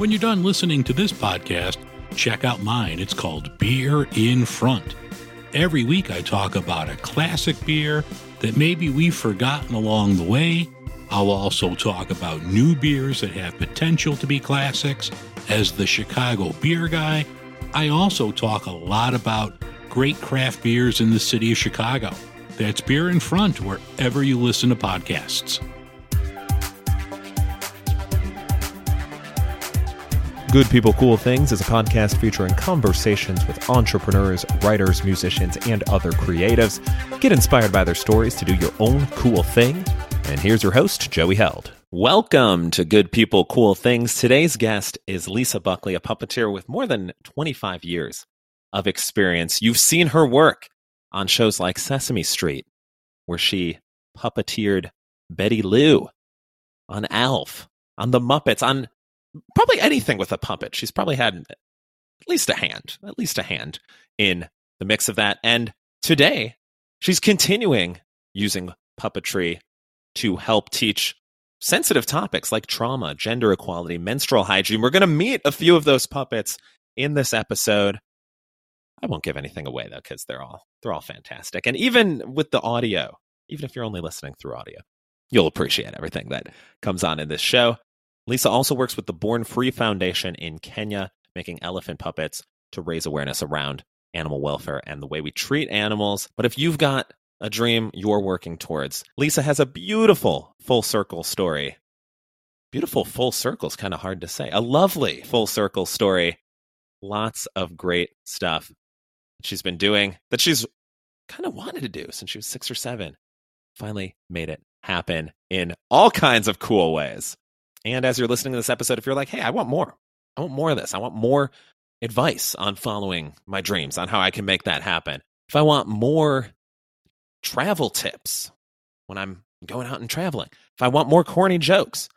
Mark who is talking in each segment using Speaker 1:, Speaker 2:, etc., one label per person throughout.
Speaker 1: When you're done listening to this podcast, check out mine. It's called Beer in Front. Every week I talk about a classic beer that maybe we've forgotten along the way. I'll also talk about new beers that have potential to be classics. As the Chicago beer guy, I also talk a lot about great craft beers in the city of Chicago. That's Beer in Front wherever you listen to podcasts.
Speaker 2: Good People Cool Things is a podcast featuring conversations with entrepreneurs, writers, musicians, and other creatives. Get inspired by their stories to do your own cool thing. And here's your host, Joey Held. Welcome to Good People Cool Things. Today's guest is Lisa Buckley, a puppeteer with more than 25 years of experience. You've seen her work on shows like Sesame Street, where she puppeteered Betty Lou, on Alf, on The Muppets, on probably anything with a puppet. She's probably had at least a hand, at least a hand in the mix of that. And today, she's continuing using puppetry to help teach sensitive topics like trauma, gender equality, menstrual hygiene. We're going to meet a few of those puppets in this episode. I won't give anything away though cuz they're all they're all fantastic. And even with the audio, even if you're only listening through audio, you'll appreciate everything that comes on in this show. Lisa also works with the Born Free Foundation in Kenya, making elephant puppets to raise awareness around animal welfare and the way we treat animals. But if you've got a dream you're working towards, Lisa has a beautiful full circle story. Beautiful full circle is kind of hard to say. A lovely full circle story. Lots of great stuff she's been doing that she's kind of wanted to do since she was six or seven. Finally made it happen in all kinds of cool ways. And as you're listening to this episode, if you're like, hey, I want more, I want more of this, I want more advice on following my dreams, on how I can make that happen. If I want more travel tips when I'm going out and traveling, if I want more corny jokes,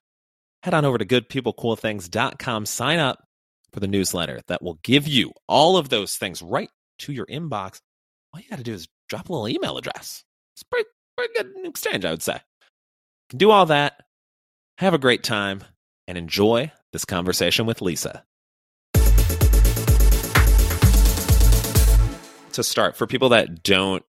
Speaker 2: head on over to goodpeoplecoolthings.com, sign up for the newsletter that will give you all of those things right to your inbox. All you got to do is drop a little email address. It's pretty, pretty good exchange, I would say. Can do all that have a great time and enjoy this conversation with Lisa. To start, for people that don't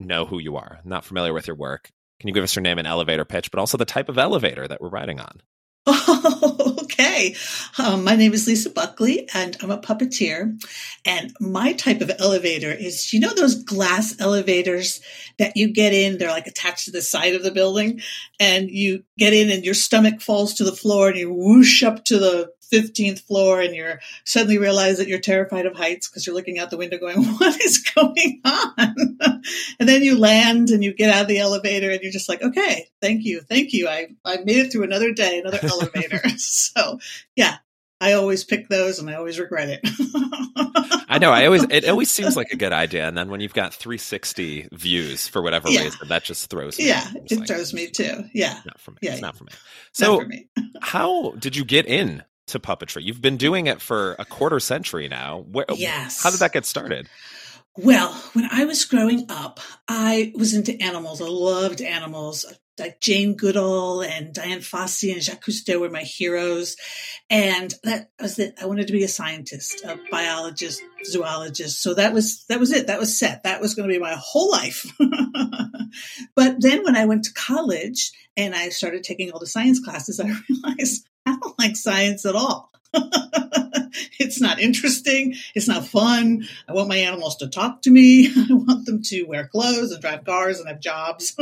Speaker 2: know who you are, not familiar with your work, can you give us your name and elevator pitch, but also the type of elevator that we're riding on?
Speaker 3: Okay. Um, my name is Lisa Buckley, and I'm a puppeteer. And my type of elevator is, you know, those glass elevators that you get in, they're like attached to the side of the building, and you get in and your stomach falls to the floor and you whoosh up to the 15th floor and you're suddenly realize that you're terrified of heights because you're looking out the window going, what is going on? and then you land and you get out of the elevator and you're just like, okay, thank you. Thank you. I, I made it through another day, another elevator. so yeah, I always pick those and I always regret it.
Speaker 2: I know. I always it always seems like a good idea, and then when you've got 360 views for whatever
Speaker 3: Yeah.
Speaker 2: reason, that just throws me.
Speaker 3: yeah, it
Speaker 2: like,
Speaker 3: throws me too. Yeah,
Speaker 2: Not for me.
Speaker 3: Yeah,
Speaker 2: it's not for me.
Speaker 3: not
Speaker 2: So,
Speaker 3: for me.
Speaker 2: how did you get in to puppetry? You've been doing it for a quarter century now. Where,
Speaker 3: Yes.
Speaker 2: How did that get started?
Speaker 3: Well, when I was growing up, I was into animals. I loved animals. Like Jane Goodall and Dian Fossey and Jacques Cousteau were my heroes. And that was it. I wanted to be a scientist, a biologist, zoologist. So that was, that was it. That was set. That was going to be my whole life. but then when I went to college and I started taking all the science classes, I realized I don't like science at all. it's not interesting. It's not fun. I want my animals to talk to me. I want them to wear clothes and drive cars and have jobs.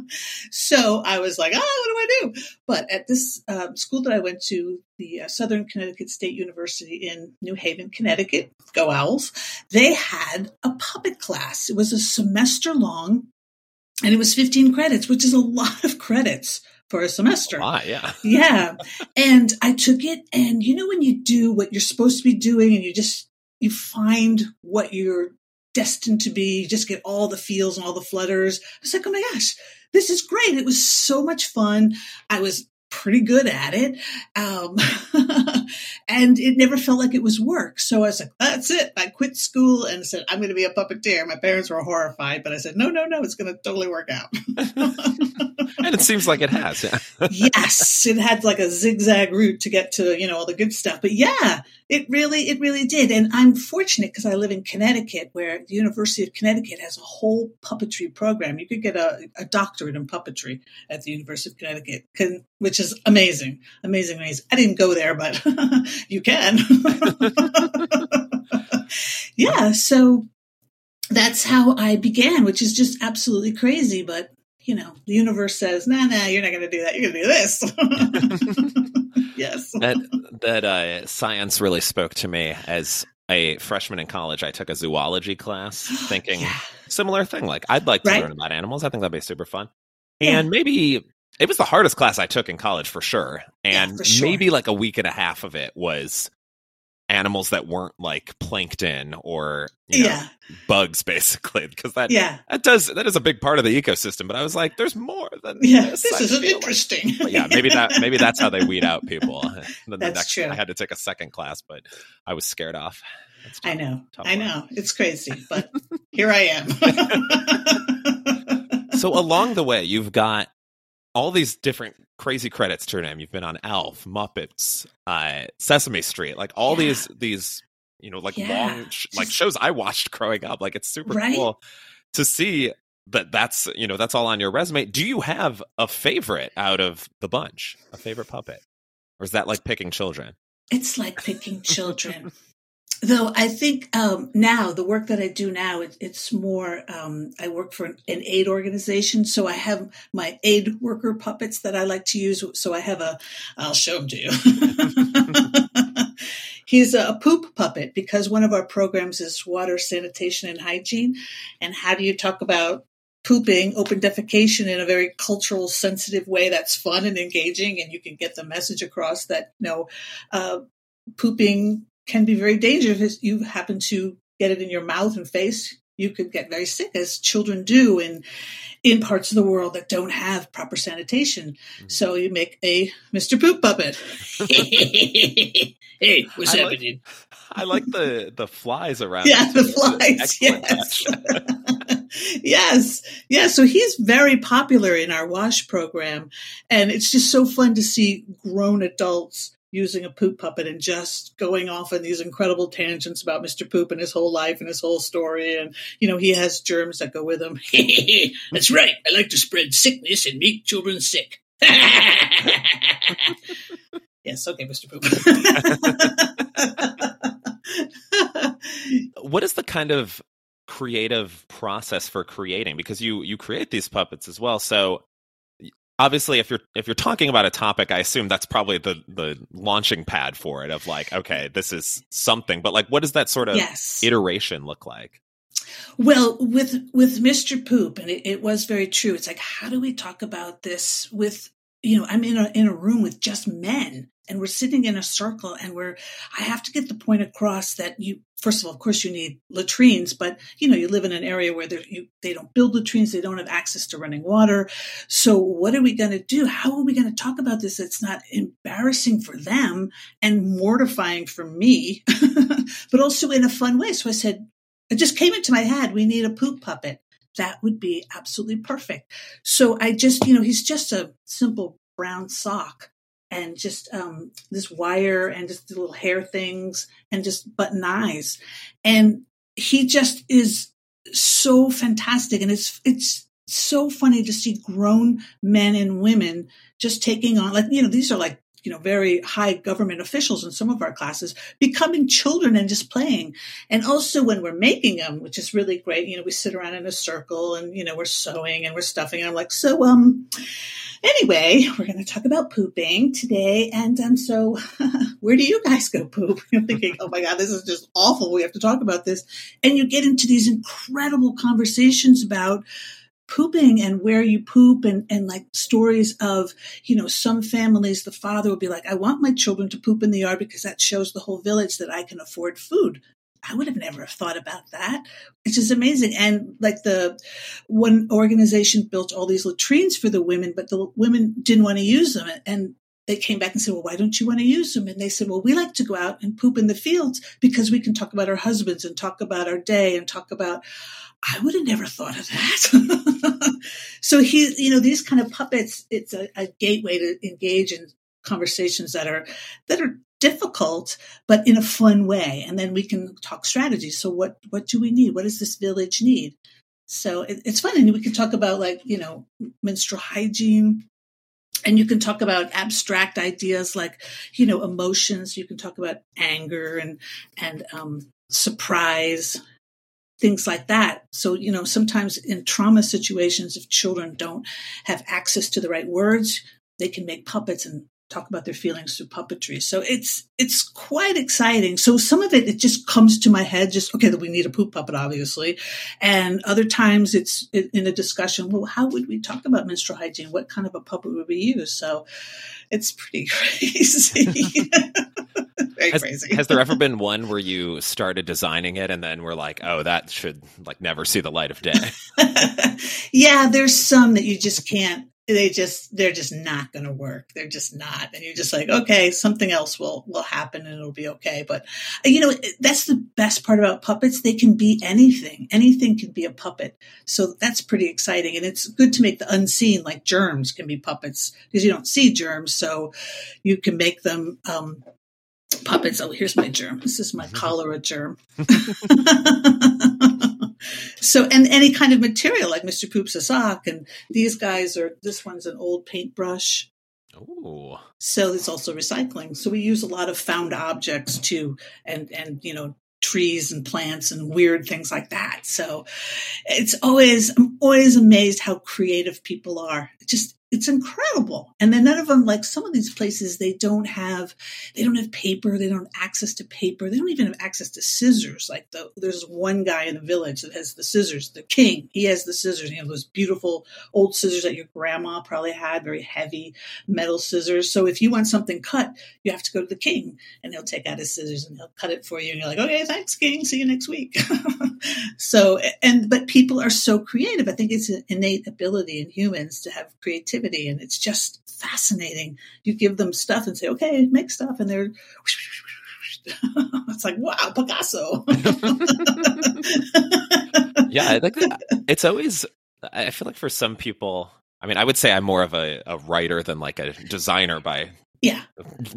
Speaker 3: so I was like, ah, what do I do? But at this um, school that I went to, the uh, Southern Connecticut State University in New Haven, Connecticut, go Owls, they had a puppet class. It was a semester long and it was 15 credits, which is a lot of credits for a semester.
Speaker 2: Why? Yeah.
Speaker 3: Yeah. And I took it and you know when you do what you're supposed to be doing and you just you find what you're destined to be, you just get all the feels and all the flutters. I was like, "Oh my gosh, this is great. It was so much fun. I was pretty good at it. Um, and it never felt like it was work. So I was like, that's it. I quit school and said, I'm going to be a puppeteer. My parents were horrified, but I said, no, no, no, it's going to totally work out.
Speaker 2: and it seems like it has. Yeah.
Speaker 3: yes, it had like a zigzag route to get to, you know, all the good stuff. But yeah, it really, it really did. And I'm fortunate because I live in Connecticut where the University of Connecticut has a whole puppetry program. You could get a, a doctorate in puppetry at the University of Connecticut, which is amazing, amazing, amazing. I didn't go there, but you can. yeah. So that's how I began, which is just absolutely crazy. But, you know, the universe says, nah, nah, you're not going to do that. You're going to do this. yes.
Speaker 2: That, that uh, science really spoke to me as a freshman in college. I took a zoology class thinking yeah. similar thing. Like, I'd like to right? learn about animals. I think that'd be super fun. And yeah. maybe it was the hardest class I took in college for sure. And yeah, for sure. maybe like a week and a half of it was animals that weren't like plankton or you know, yeah. bugs basically because that yeah that does that is a big part of the ecosystem but i was like there's more than
Speaker 3: yeah this, this is interesting
Speaker 2: like. yeah maybe that maybe that's how they weed out people then that's the next true. i had to take a second class but i was scared off
Speaker 3: i know i know it's crazy but here i am
Speaker 2: so along the way you've got all these different crazy credits to your name. You've been on Alf, Muppets, uh, Sesame Street, like all yeah. these these you know like yeah. long sh- like shows I watched growing up. Like it's super right? cool to see that that's you know that's all on your resume. Do you have a favorite out of the bunch? A favorite puppet, or is that like picking children?
Speaker 3: It's like picking children. Though I think um, now the work that I do now, it, it's more. Um, I work for an, an, aid organization, so I have my aid worker puppets that I like to use. So I have a. I'll show them to you. He's a poop puppet because one of our programs is water sanitation and hygiene. And how do you talk about pooping, open defecation in a very cultural sensitive way that's fun and engaging, and you can get the message across that you know, uh, pooping can be very dangerous if you happen to get it in your mouth and face. You could get very sick, as children do in in parts of the world that don't have proper sanitation. Mm-hmm. So you make a Mr. Poop puppet. hey, what's I happening?
Speaker 2: Like, I like the the flies around.
Speaker 3: Yeah, the flies. Yes. yes. Yeah. So he's very popular in our wash program. And it's just so fun to see grown adults using a poop puppet and just going off on these incredible tangents about Mr. Poop and his whole life and his whole story. And, you know, he has germs that go with him. That's right. I like to spread sickness and make children sick. yes. Okay, Mr. Poop.
Speaker 2: what is the kind of creative process for creating because you you create these puppets as well so obviously if you're if you're talking about a topic i assume that's probably the the launching pad for it of like okay this is something but like what does that sort of yes. iteration look like
Speaker 3: well with with mr poop and it, it was very true it's like how do we talk about this with you know i'm in a in a room with just men and we're sitting in a circle and we're i have to get the point across that you first of all of course you need latrines but you know you live in an area where you, they don't build latrines they don't have access to running water. So what are we going to do? How are we going to talk about this it's not embarrassing for them and mortifying for me but also in a fun way? So i said it just came into my head we need a poop puppet that would be absolutely perfect so i just you know he's just a simple brown sock and just um, this wire and just the little hair things and just button eyes. And he just is so fantastic. And it's, it's so funny to see grown men and women just taking on, like, you know, these are like, you know, very high government officials in some of our classes becoming children and just playing. And also when we're making them, which is really great, you know, we sit around in a circle and, you know, we're sewing and we're stuffing. And I'm like, so, um, Anyway, we're going to talk about pooping today. And um, so, where do you guys go poop? You're thinking, oh my God, this is just awful. We have to talk about this. And you get into these incredible conversations about pooping and where you poop and, and like stories of, you know, some families, the father will be like, I want my children to poop in the yard because that shows the whole village that I can afford food. I would have never have thought about that. which is amazing. And like the one organization built all these latrines for the women, but the women didn't want to use them. And they came back and said, well, why don't you want to use them? And they said, well, we like to go out and poop in the fields because we can talk about our husbands and talk about our day and talk about, I would have never thought of that. so he, you know, these kind of puppets, it's a, a gateway to engage in conversations that are, that are difficult, but in a fun way. And then we can talk strategy. So what, what do we need? What does this village need? So it, it's fun. And we can talk about like, you know, menstrual hygiene, and you can talk about abstract ideas like you know emotions you can talk about anger and and um, surprise things like that so you know sometimes in trauma situations if children don't have access to the right words they can make puppets and talk about their feelings through puppetry. So it's it's quite exciting. So some of it it just comes to my head, just okay, that we need a poop puppet, obviously, and other times it's in a discussion. Well, how would we talk about menstrual hygiene? What kind of a puppet would we use? So it's pretty crazy.
Speaker 2: Has,
Speaker 3: crazy.
Speaker 2: has there ever been one where you started designing it and then we're like, oh, that should like never see the light of day?
Speaker 3: yeah, there's some that you just can't they just they're just not going to work. They're just not. And you're just like okay something else will will happen and it'll be okay. But you know that's the best part about puppets. They can be anything. Anything can be a puppet. So that's pretty exciting. And it's good to make the unseen like germs can be puppets because you don't see germs. So you can make them um, puppets oh here's my germ this is my cholera germ so and any kind of material like Mr. Poops a sock and these guys are this one's an old paintbrush.
Speaker 2: Oh.
Speaker 3: So it's also recycling. So we use a lot of found objects too and and you know trees and plants and weird things like that. So it's always I'm always amazed how creative people are. Just it's incredible. And then none of them, like some of these places, they don't have, they don't have paper. They don't have access to paper. They don't even have access to scissors. Like the, there's one guy in the village that has the scissors, the king. He has the scissors. You know, those beautiful old scissors that your grandma probably had, very heavy metal scissors. So if you want something cut, you have to go to the king and he'll take out his scissors and he'll cut it for you. And you're like, okay, thanks, king. See you next week. so, and, but people are so creative. I think it's an innate ability in humans to have creativity creativity and it's just fascinating. You give them stuff and say, okay, make stuff. And they're, it's like, wow, Picasso.
Speaker 2: yeah. I like that. it's always, I feel like for some people, I mean, I would say I'm more of a, a writer than like a designer by
Speaker 3: yeah.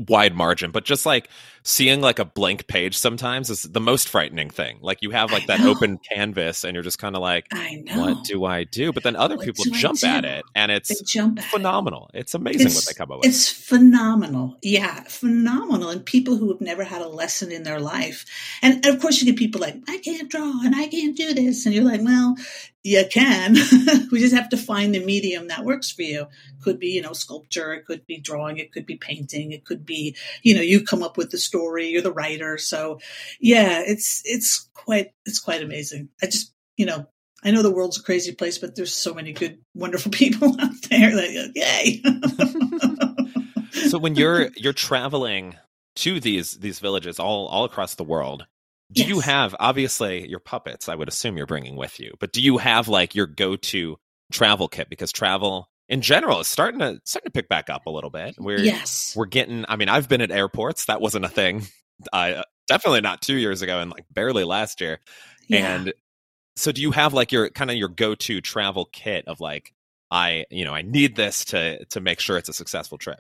Speaker 2: wide margin but just like seeing like a blank page sometimes is the most frightening thing. Like you have like that open canvas and you're just kind of like what do i do? But then other what people jump at it and it's phenomenal it. it's amazing it's, what they come up with.
Speaker 3: it's phenomenal. Yeah phenomenal. And people who have never had a lesson in their life. And, and of course you get people like i can't draw and i can't do this. And you're like well you can. we just have to find the medium that works for you. Could be, you know, sculpture, it could be drawing, it could be painting, it could be, you know, you come up with the story, you're the writer. So yeah, it's it's quite it's quite amazing. I just, you know, I know the world's a crazy place, but there's so many good, wonderful people out there that yay.
Speaker 2: so when you're you're traveling to these these villages all all across the world, do yes. you have obviously your puppets? I would assume you're bringing with you, but do you have like your go-to travel kit? Because travel in general is starting to starting to pick back up a little bit. We're
Speaker 3: yes,
Speaker 2: we're getting. I mean, I've been at airports. That wasn't a thing. Uh, definitely not two years ago, and like barely last year. Yeah. And so, do you have like your kind of your go-to travel kit of like I, you know, I need this to to make sure it's a successful trip?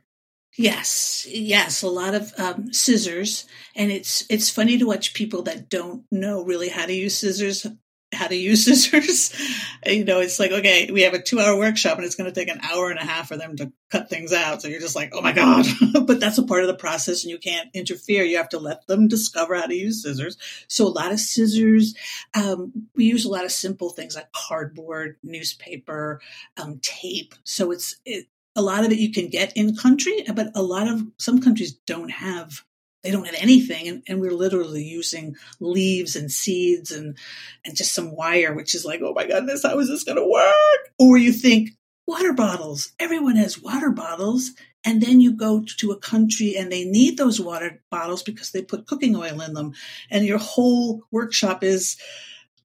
Speaker 3: Yes, yes, a lot of um, scissors, and it's it's funny to watch people that don't know really how to use scissors, how to use scissors. you know, it's like okay, we have a two-hour workshop, and it's going to take an hour and a half for them to cut things out. So you're just like, oh my god! but that's a part of the process, and you can't interfere. You have to let them discover how to use scissors. So a lot of scissors. Um, we use a lot of simple things like cardboard, newspaper, um, tape. So it's it, a lot of it you can get in country, but a lot of some countries don't have they don't have anything and, and, we're literally using leaves and seeds and and just some wire which is like oh my goodness how is this going to work? Or you think water bottles everyone has water bottles and then you go to a country and they need those water bottles because they put cooking oil in them and your whole workshop is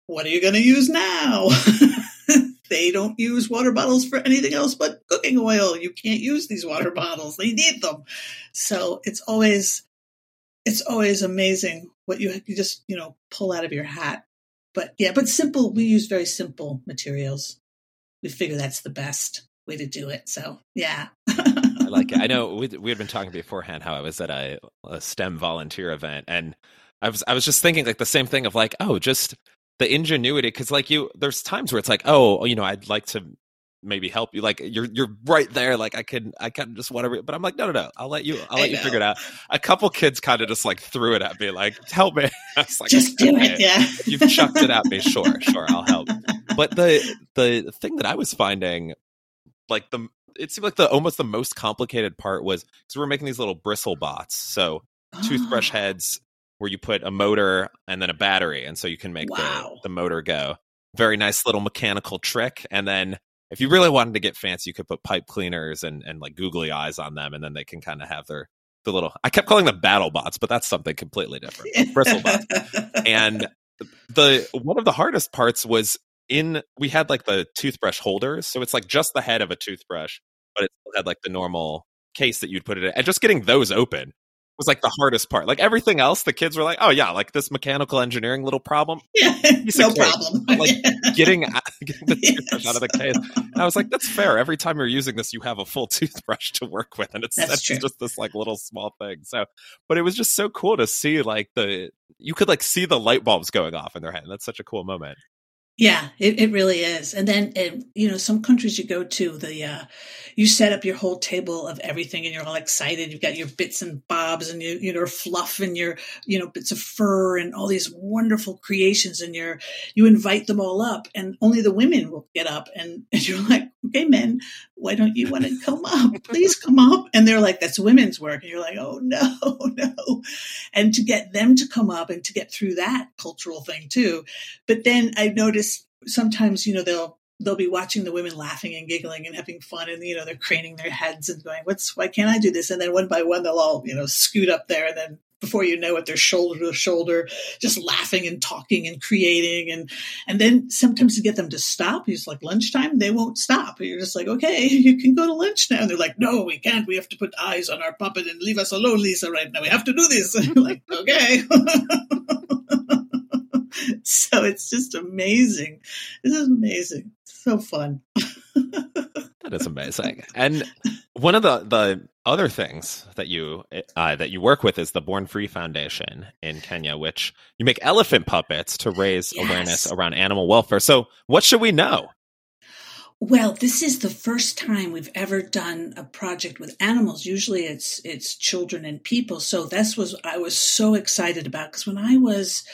Speaker 3: what are you going to use now they don't use water bottles for anything else but cooking oil. You can't use these water bottles. They need them. So it's always, it's always amazing what you, you just, you know, pull out of your hat. But yeah, but simple, we use very simple materials. We figure that's the best way to do it. So yeah.
Speaker 2: I like it. I know we, we had been talking beforehand how I was at a, a STEM volunteer event and I was I was just thinking like the same thing of like, oh, just the ingenuity because like you there's times where it's like oh, oh you know i'd like to maybe help you like you're you're right there like i can i can just whatever but i'm like no no no i'll let you i'll let you figure it out. A couple kids kind of just like threw it at me like help me. I was like
Speaker 3: just do it yeah.
Speaker 2: you've chucked it at me. Sure sure i'll help. But the the thing that i was finding like the it seemed like the almost the most complicated part was because we're making these little bristle bots so toothbrush heads where you put a motor and then a battery, and so you can make wow. the, the motor go. Very nice little mechanical trick. And then if you really wanted to get fancy, you could put pipe cleaners and, and like googly eyes on them, and then they can kind of have their the little. I kept calling them battle bots, but that's something completely different. Bristle bots. and the one of the hardest parts was in we had like the toothbrush holders, so it's like just the head of a toothbrush, but it still had like the normal case that you'd put it in, and just getting those open was like the hardest part. Like everything else, the kids were like, "Oh yeah, like this mechanical engineering little problem,
Speaker 3: yeah, no problem."
Speaker 2: But, like getting, getting the yes. out of the case, and I was like, "That's fair. Every time you're using this, you have a full toothbrush to work with, and it's, that's, that's just this like little small thing." So, but it was just so cool to see like the you could like see the light bulbs going off in their head. And that's such a cool moment.
Speaker 3: Yeah, it, it really is. And then, you know, some countries you go to, the uh, you set up your whole table of everything, and you're all excited. You've got your bits and bobs, and you you know fluff, and your you know bits of fur, and all these wonderful creations, and you're you invite them all up, and only the women will get up, and, and you're like, okay, men, why don't you want to come up? Please come up. And they're like, that's women's work, and you're like, oh no, no, and to get them to come up and to get through that cultural thing too. But then I noticed sometimes, you know, they'll they'll be watching the women laughing and giggling and having fun and you know they're craning their heads and going what's why can't i do this and then one by one they'll all you know scoot up there and then before you know it they're shoulder to shoulder just laughing and talking and creating and and then sometimes to get them to stop it's like lunchtime they won't stop you're just like okay you can go to lunch now and they're like no we can't we have to put eyes on our puppet and leave us alone lisa right now we have to do this like okay so it's just amazing. This is amazing. So fun.
Speaker 2: that is amazing. And one of the the other things that you uh, that you work with is the Born Free Foundation in Kenya, which you make elephant puppets to raise yes. awareness around animal welfare. So, what should we know?
Speaker 3: Well, this is the first time we've ever done a project with animals. Usually, it's it's children and people. So this was I was so excited about because when I was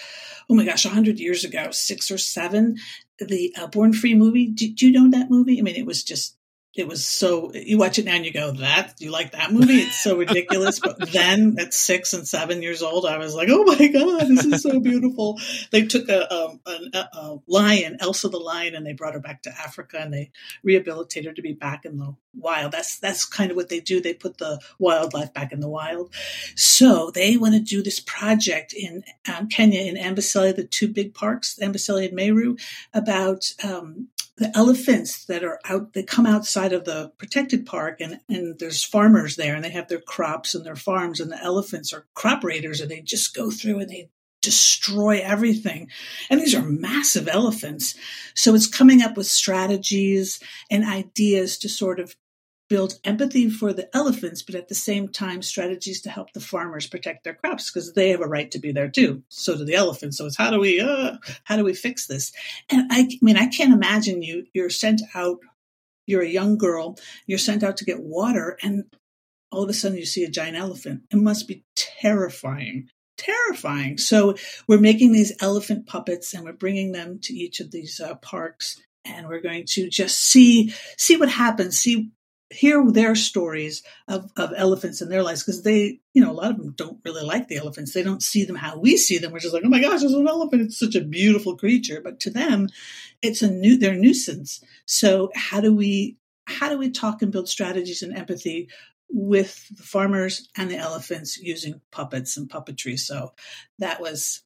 Speaker 3: oh my gosh, 100 years ago, six or seven, the uh, Born Free movie. Do, do, you know that movie? I mean, it was just it was so you watch it now and you go that you like that movie? It's so ridiculous. But then at six and seven years old i was like oh my god this is so beautiful. They took a, um, a, a, lion elsa the lion and they brought her back to africa and they rehabilitated her to be back in the wild. That's that's kind of what they do. They put the wildlife back in the wild. So they want to do this project in um, kenya in amboseli the two big parks amboseli and meru about um, the elephants that are out they come outside of the protected park and, and there's farmers there and they have their crops and their farms and the elephants are crop raiders and they just go through and they destroy everything. And these are massive elephants. So it's coming up with strategies and ideas to sort of build empathy for the elephants, but at the same time, strategies to help the farmers protect their crops because they have a right to be there too. So do the elephants. So it's how do we, uh, how do we fix this? And I, I mean, I can't imagine you, you're sent out, you're a young girl, you're sent out to get water and all of a sudden you see a giant elephant. It must be terrifying terrifying. So we're making these elephant puppets and we're bringing them to each of these uh, parks and we're going to just see see what happens, see hear their stories of, of elephants in their lives because they, you know, a lot of them don't really like the elephants. They don't see them how we see them, which is like, oh my gosh, there's an elephant. It's such a beautiful creature. But to them, it's a new, they're a nuisance. So how do we, how do we talk and build strategies and empathy with the farmers and the elephants using puppets and puppetry? So that was,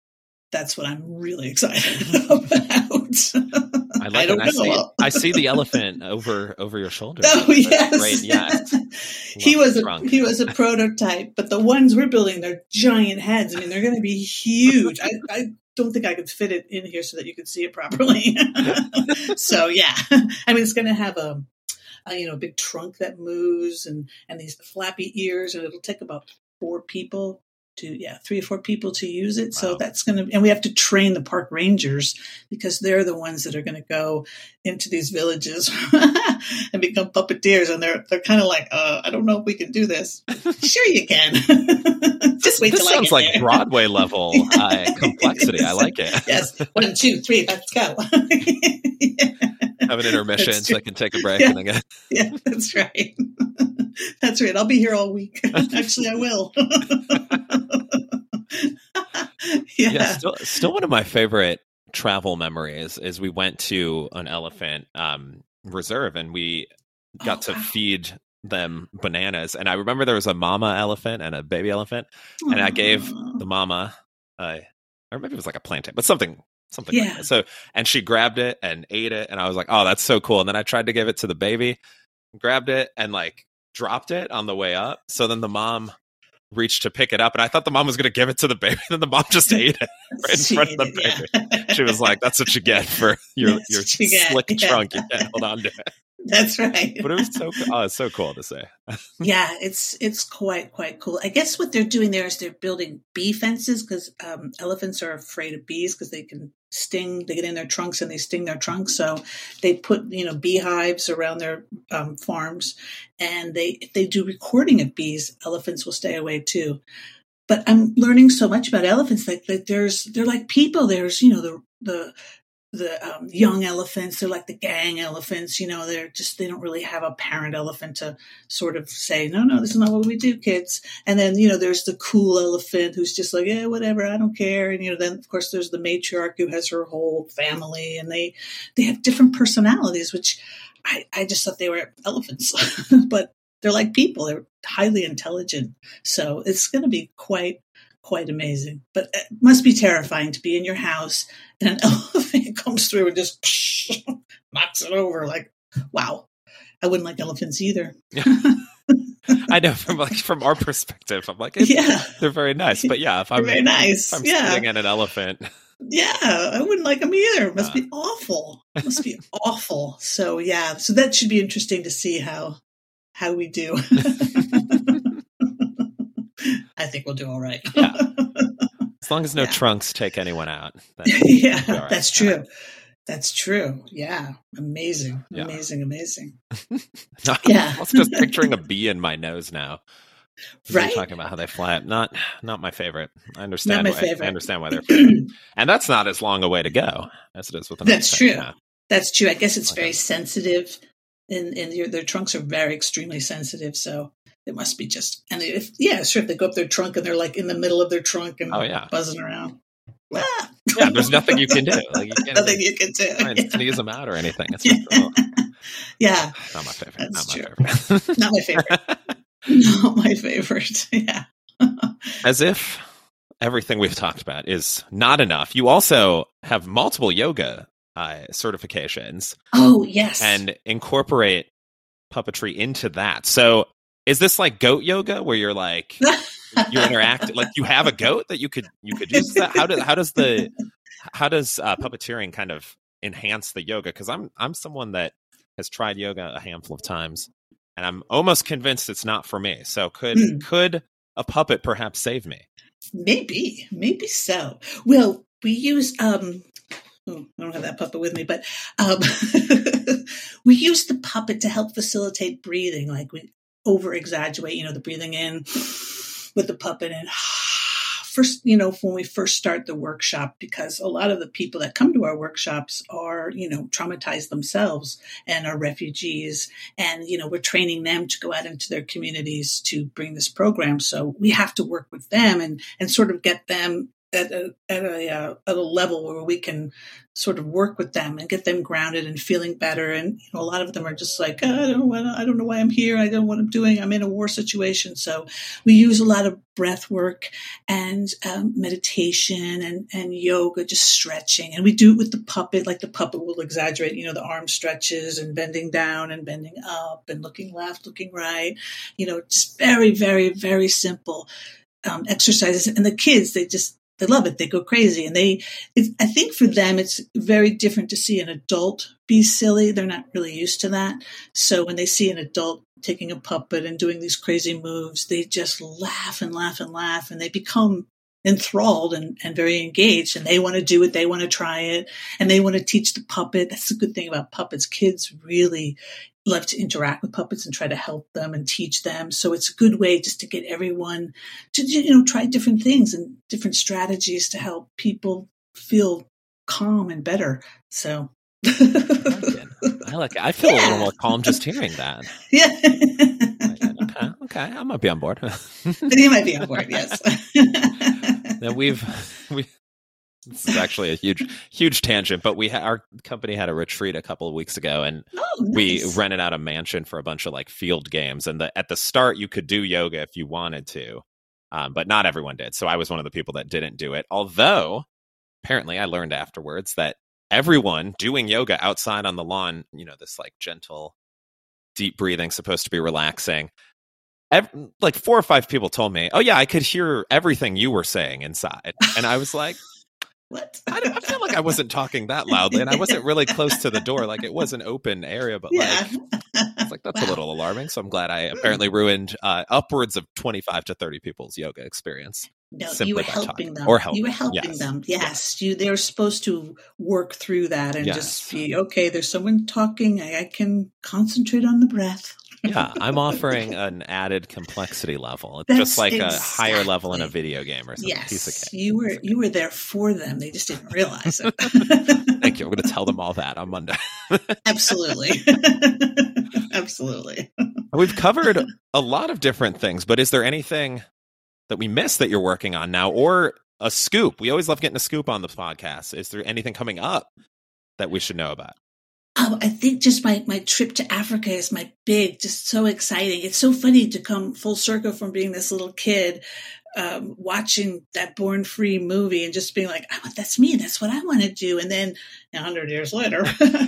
Speaker 3: that's what I'm really excited mm-hmm. about.
Speaker 2: I like
Speaker 3: I don't
Speaker 2: it.
Speaker 3: know.
Speaker 2: I see, I see the elephant over over your shoulder.
Speaker 3: Oh yes,
Speaker 2: great. Yes.
Speaker 3: he was a
Speaker 2: trunk.
Speaker 3: he was a prototype, but the ones we're building, they're giant heads. I mean, they're going to be huge. I, I don't think I could fit it in here so that you could see it properly. so yeah, I mean, it's going to have a, a you know big trunk that moves and and these flappy ears, and it'll take about four people to yeah three or four people to use it. So that's going to and we have to train the park rangers because they're the ones that are going to go into these villages and become puppeteers, and they're they're kind of like, uh, I don't know if we can do this. sure, you can. Just wait
Speaker 2: this
Speaker 3: till
Speaker 2: sounds like
Speaker 3: there.
Speaker 2: Broadway level uh, complexity. I like it.
Speaker 3: yes, one, two, three, let's go.
Speaker 2: Have an intermission so I can take a break
Speaker 3: Yeah.
Speaker 2: and then get
Speaker 3: yeah, that's right. That's right. I'll be here all week. Actually, I will. Yeah.
Speaker 2: yeah, still, still one of my favorite travel memories is we went to an elephant um, reserve and we got
Speaker 3: Oh,
Speaker 2: to
Speaker 3: wow.
Speaker 2: feed them bananas. And I remember there was a mama elephant and a baby elephant, and I gave the mama, uh, or maybe it was like a plantain, but something. Something like
Speaker 3: Yeah.
Speaker 2: that. So, and she grabbed it and ate it, and I was like, "Oh, that's so cool!" And then I tried to give it to the baby, grabbed it, and like dropped it on the way up. So then the mom reached to pick it up, and I thought the mom was going to give it to the baby. And then the mom just ate it right in
Speaker 3: She
Speaker 2: front of the
Speaker 3: ate
Speaker 2: baby.
Speaker 3: yeah.
Speaker 2: She was like, "That's what you get for your
Speaker 3: That's
Speaker 2: your
Speaker 3: you get,
Speaker 2: slick
Speaker 3: yeah.
Speaker 2: trunk. You can't hold on to it."
Speaker 3: That's right.
Speaker 2: But it was so cool. Oh, it's so cool to say.
Speaker 3: yeah, it's it's quite quite cool. I guess what they're doing there is they're building bee fences because um, elephants are afraid of bees because they can sting. They get in their trunks and they sting their trunks. So they put you know beehives around their um, farms, and they they do recording of bees, elephants will stay away too. But I'm learning so much about elephants. Like, like there's they're like people. There's you know the the the um, young elephants. They're like the gang elephants. You know, they're just they don't really have a parent elephant to sort of say, no, no, this is not what we do, kids. And then you know, there's the cool elephant who's just like, yeah, whatever, I don't care. And you know, then of course there's the matriarch who has her whole family, and they they have different personalities, which I I just thought they were elephants, but they're like people. They're highly intelligent, so it's going to be quite quite amazing. But it must be terrifying to be in your house and an elephant comes through and just psh, knocks it over. Like, wow. I wouldn't like elephants either. Yeah.
Speaker 2: I know from like from our perspective, I'm like,
Speaker 3: Yeah,
Speaker 2: they're very nice. But yeah, if I'm,
Speaker 3: very nice.
Speaker 2: I'm
Speaker 3: yeah,
Speaker 2: sitting at an elephant,
Speaker 3: yeah. I wouldn't like them either. It must be awful. It must be awful. So yeah, so that should be interesting to see how how we do. I think we'll do all right.
Speaker 2: Yeah. As long as no
Speaker 3: Yeah.
Speaker 2: trunks take anyone out.
Speaker 3: yeah,
Speaker 2: we'll be all right.
Speaker 3: that's true. That's true. Yeah, amazing,
Speaker 2: Yeah.
Speaker 3: amazing, amazing.
Speaker 2: No,
Speaker 3: Yeah.
Speaker 2: I was just picturing a bee in my nose now.
Speaker 3: Right?
Speaker 2: talking about how they fly. up. Not not my favorite. I understand.
Speaker 3: my
Speaker 2: why,
Speaker 3: favorite.
Speaker 2: I understand why they're and that's not as long a way to go as it is with an
Speaker 3: That's true. That's true. I guess it's
Speaker 2: Okay.
Speaker 3: very sensitive, and and your, their trunks are very extremely sensitive. So it must be just and if yeah, sure. If they go up their trunk and they're like in the middle of their trunk and
Speaker 2: Oh, yeah.
Speaker 3: buzzing around. Ah.
Speaker 2: Yeah, there's nothing you can do. Like you can't
Speaker 3: Nothing you can do.
Speaker 2: try and sneeze them out or anything. It's oh,
Speaker 3: yeah,
Speaker 2: not my favorite.
Speaker 3: That's
Speaker 2: not my
Speaker 3: true.
Speaker 2: favorite.
Speaker 3: not my favorite. not my favorite. Yeah.
Speaker 2: As if everything we've talked about is not enough. You also have multiple yoga uh, certifications
Speaker 3: Oh yes.
Speaker 2: and incorporate puppetry into that. So is this like goat yoga where you're like you interact like you have a goat that you could you could use that how does how does the how does uh, puppeteering kind of enhance the yoga because i'm i'm someone that has tried yoga a handful of times and i'm almost convinced it's not for me so could
Speaker 3: Hmm.
Speaker 2: could a puppet perhaps save me
Speaker 3: Maybe, maybe so. Well, we use um oh, I don't have that puppet with me, but um we use the puppet to help facilitate breathing. Like we over exaggerate, you know, the breathing in with the puppet and first, you know, when we first start the workshop, because a lot of the people that come to our workshops are, you know, traumatized themselves and are refugees. And, you know, we're training them to go out into their communities to bring this program. So we have to work with them and, and sort of get them at a at a uh, at a level where we can sort of work with them and get them grounded and feeling better. And you know, a lot of them are just like, oh, I don't know I don't know why I'm here. I don't know what I'm doing. I'm in a war situation. So we use a lot of breath work and um, meditation and and yoga, just stretching. And we do it with the puppet. Like the puppet will exaggerate, you know, the arm stretches and bending down and bending up and looking left, looking right. You know, just very, very, very simple. Um, exercises and the kids they just they love it. They go crazy. And they, I think for them, it's very different to see an adult be silly. They're not really used to that. So when they see an adult taking a puppet and doing these crazy moves, they just laugh and laugh and laugh and they become enthralled and, and very engaged and they want to do it. They want to try it and they want to teach the puppet. That's the good thing about puppets. Kids really love to interact with puppets and try to help them and teach them. So it's a good way just to get everyone to you know try different things and different strategies to help people feel calm and better. So
Speaker 2: I like it. I feel yeah. a little more calm just hearing that.
Speaker 3: Yeah.
Speaker 2: okay, okay, I might be on board.
Speaker 3: you might be on board. Yes.
Speaker 2: now we've we this is actually a huge, huge tangent, but we ha- our company had a retreat a couple of weeks ago, and
Speaker 3: oh, nice.
Speaker 2: we rented out a mansion for a bunch of like field games. And the, at the start, you could do yoga if you wanted to, um, but not everyone did. So I was one of the people that didn't do it. Although, apparently, I learned afterwards that everyone doing yoga outside on the lawn, you know, this like gentle, deep breathing, supposed to be relaxing. Every, like four or five people told me, "Oh yeah, I could hear everything you were saying inside," and I was like.
Speaker 3: What?
Speaker 2: I, I, feel like I wasn't talking that loudly, and I wasn't really close to the door. Like it was an open area, but
Speaker 3: yeah.
Speaker 2: like it's like that's wow. a little alarming. So I'm glad I apparently ruined uh, upwards of 25 to 30 people's yoga experience.
Speaker 3: No, you were helping
Speaker 2: talking.
Speaker 3: them.
Speaker 2: Or helping.
Speaker 3: You were helping
Speaker 2: yes.
Speaker 3: them. Yes, yes. You. They're supposed to work through that and yes. just be okay. There's someone talking. I, I can concentrate on the breath
Speaker 2: yeah, I'm offering an added complexity level. It's That's just like exactly. a higher level in a video game or something.
Speaker 3: Yes,
Speaker 2: piece of cake.
Speaker 3: you were you were there for them. They just didn't realize it.
Speaker 2: Thank you. I'm going to tell them all that on Monday.
Speaker 3: Absolutely, absolutely.
Speaker 2: We've covered a lot of different things, but is there anything that we missed that you're working on now, or a scoop? We always love getting a scoop on the podcast. Is there anything coming up that we should know about?
Speaker 3: Oh, I think just my, my trip to Africa is my big, just so exciting. It's so funny to come full circle from being this little kid, um, watching that Born Free movie and just being like, oh, that's me. That's what I want to do. And then a hundred years later,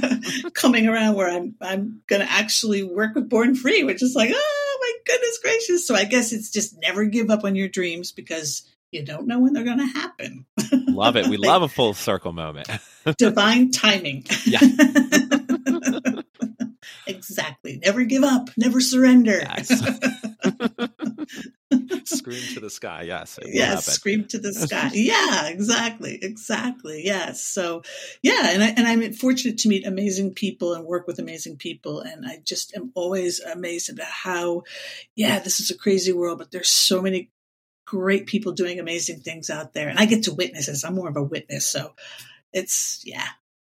Speaker 3: coming around where I'm, I'm going to actually work with Born Free, which is like, oh my goodness gracious. So I guess it's just never give up on your dreams because you don't know when they're going to happen.
Speaker 2: love it. We love a full circle moment.
Speaker 3: Divine timing.
Speaker 2: Yeah.
Speaker 3: exactly. Never give up. Never surrender.
Speaker 2: Yes. scream to the sky. Yes.
Speaker 3: Yes. Scream to the sky. Yeah. Exactly. Exactly. Yes. So, yeah, and I, and I'm fortunate to meet amazing people and work with amazing people, and I just am always amazed at how, yeah, this is a crazy world, but there's so many great people doing amazing things out there. And I get to witness this. I'm more of a witness. So it's, yeah,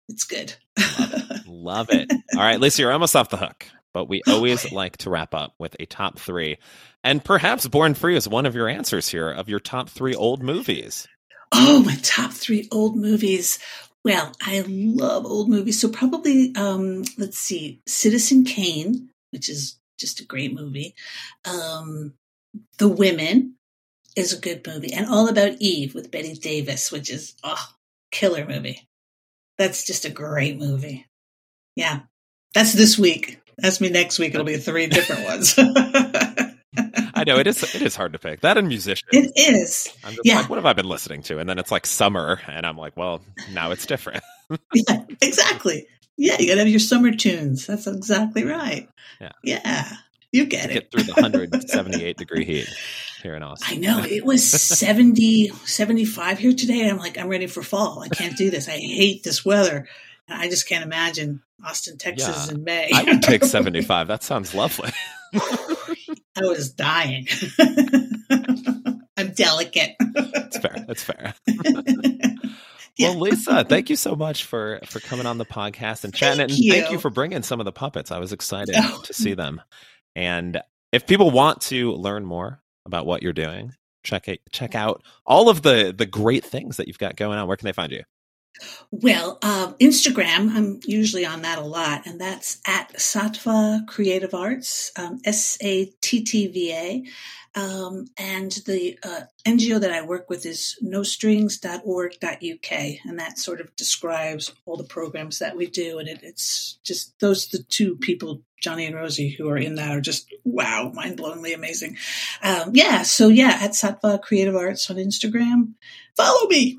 Speaker 3: it's good.
Speaker 2: Love it. Love it. All right, Lisa, you're almost off the hook, but we always like to wrap up with a top three. And perhaps Born Free is one of your answers here of your top three old movies.
Speaker 3: Oh, my top three old movies. Well, I love old movies. So probably, um, let's see, Citizen Kane, which is just a great movie. Um, the Women, is a good movie. And All About Eve with Bette Davis, which is oh, killer movie. That's just a great movie. Yeah. That's this week. That's me next week. It'll be three different ones.
Speaker 2: I know it is. It is hard to pick that and musician.
Speaker 3: It is.
Speaker 2: I'm just
Speaker 3: yeah.
Speaker 2: like, what have I been listening to? And then it's like summer, and I'm like, well, now it's different.
Speaker 3: yeah, exactly. Yeah, you got to have your summer tunes. That's exactly right.
Speaker 2: Yeah,
Speaker 3: yeah, you get it.
Speaker 2: Get through the 178 degree heat here in Austin.
Speaker 3: I know it was 70, 75 here today. I'm like, I'm ready for fall. I can't do this. I hate this weather. I just can't imagine Austin, Texas
Speaker 2: Yeah.
Speaker 3: in May.
Speaker 2: I would take 75. That sounds lovely.
Speaker 3: I was dying. I'm delicate.
Speaker 2: That's fair. That's fair.
Speaker 3: Yeah.
Speaker 2: Well, Lisa, thank you so much for for coming on the podcast and chatting.
Speaker 3: Thank
Speaker 2: and
Speaker 3: you.
Speaker 2: thank you for bringing some of the puppets. I was excited
Speaker 3: Oh.
Speaker 2: to see them. And if people want to learn more about what you're doing, check it, check out all of the the great things that you've got going on, where can they find you?
Speaker 3: Well, uh, Instagram, I'm usually on that a lot, and that's at Sattva Creative Arts, um, S A T T V A. Um, and the uh, NGO that I work with is nostrings.org.uk, and that sort of describes all the programs that we do. And it, it's just those the two people, Johnny and Rosie, who are in that are just wow, mind blowingly amazing. Um, yeah, so yeah, at Sattva Creative Arts on Instagram, follow me.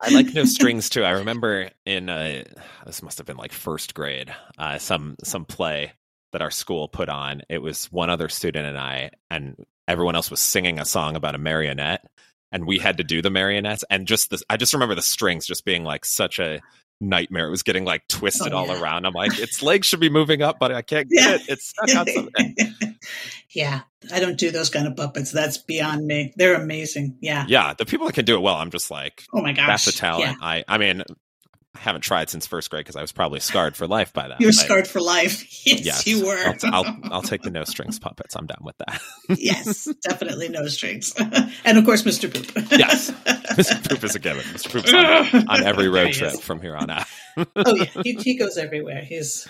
Speaker 2: I like no strings too. I remember in uh, this must have been like first grade, uh, some some play that our school put on. It was one other student and I, and everyone else was singing a song about a marionette, and we had to do the marionettes. And just this, I just remember the strings just being like such a nightmare. It was getting like twisted oh, yeah. all around. I'm like, its legs should be moving up, but I can't get yeah. it. It's stuck on something.
Speaker 3: yeah, I don't do those kind of puppets. That's beyond me. They're amazing. Yeah,
Speaker 2: yeah. The people that can do it well, I'm just like,
Speaker 3: oh my gosh,
Speaker 2: that's a talent. Yeah. I, I mean, I haven't tried since first grade because I was probably scarred for life by that.
Speaker 3: You're scarred for life. Yes, yes, you were.
Speaker 2: I'll, t- I'll, I'll, take the no strings puppets. I'm done with that.
Speaker 3: yes, definitely no strings. and of course, Mr. Poop.
Speaker 2: yes, Mr. Poop is a given. Mr. Poop's on, on every road trip from here on out.
Speaker 3: oh yeah, he, he goes everywhere. He's.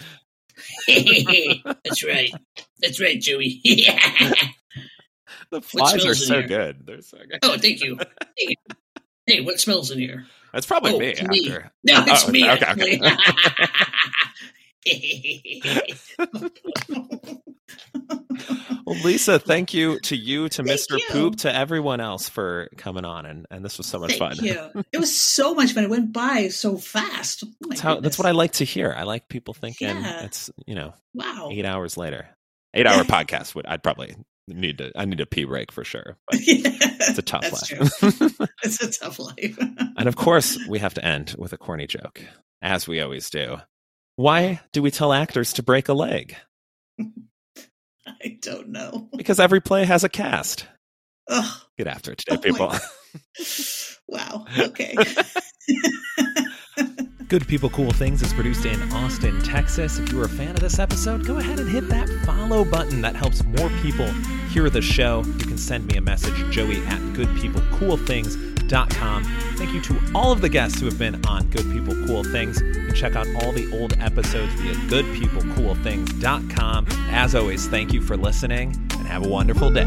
Speaker 3: That's right. That's right, Joey.
Speaker 2: the flies are so good. They're so good.
Speaker 3: Oh, thank you. Hey, hey what smells in here?
Speaker 2: That's probably oh, me, me. After.
Speaker 3: No, oh, it's oh, me.
Speaker 2: Okay. okay. well, Lisa, thank you to you, to thank Mr. You. Poop, to everyone else for coming on, and, and this was so much
Speaker 3: thank
Speaker 2: fun.
Speaker 3: You. It was so much fun. It went by so fast. Oh
Speaker 2: that's how. That's what I like to hear. I like people thinking yeah. it's you know,
Speaker 3: wow,
Speaker 2: eight hours later, eight hour podcast would I'd probably need to I need a pee break for sure. yeah, it's a tough
Speaker 3: life. it's a tough life.
Speaker 2: and of course, we have to end with a corny joke, as we always do. Why do we tell actors to break a leg?
Speaker 3: I don't know.
Speaker 2: Because every play has a cast.
Speaker 3: Ugh.
Speaker 2: Get after it today, oh people.
Speaker 3: wow. Okay.
Speaker 2: Good People Cool Things is produced in Austin, Texas. If you're a fan of this episode, go ahead and hit that follow button. That helps more people hear the show. You can send me a message, joey at goodpeoplecoolthings.com. Thank you to all of the guests who have been on Good People Cool Things. You can check out all the old episodes via goodpeoplecoolthings.com. As always, thank you for listening and have a wonderful day.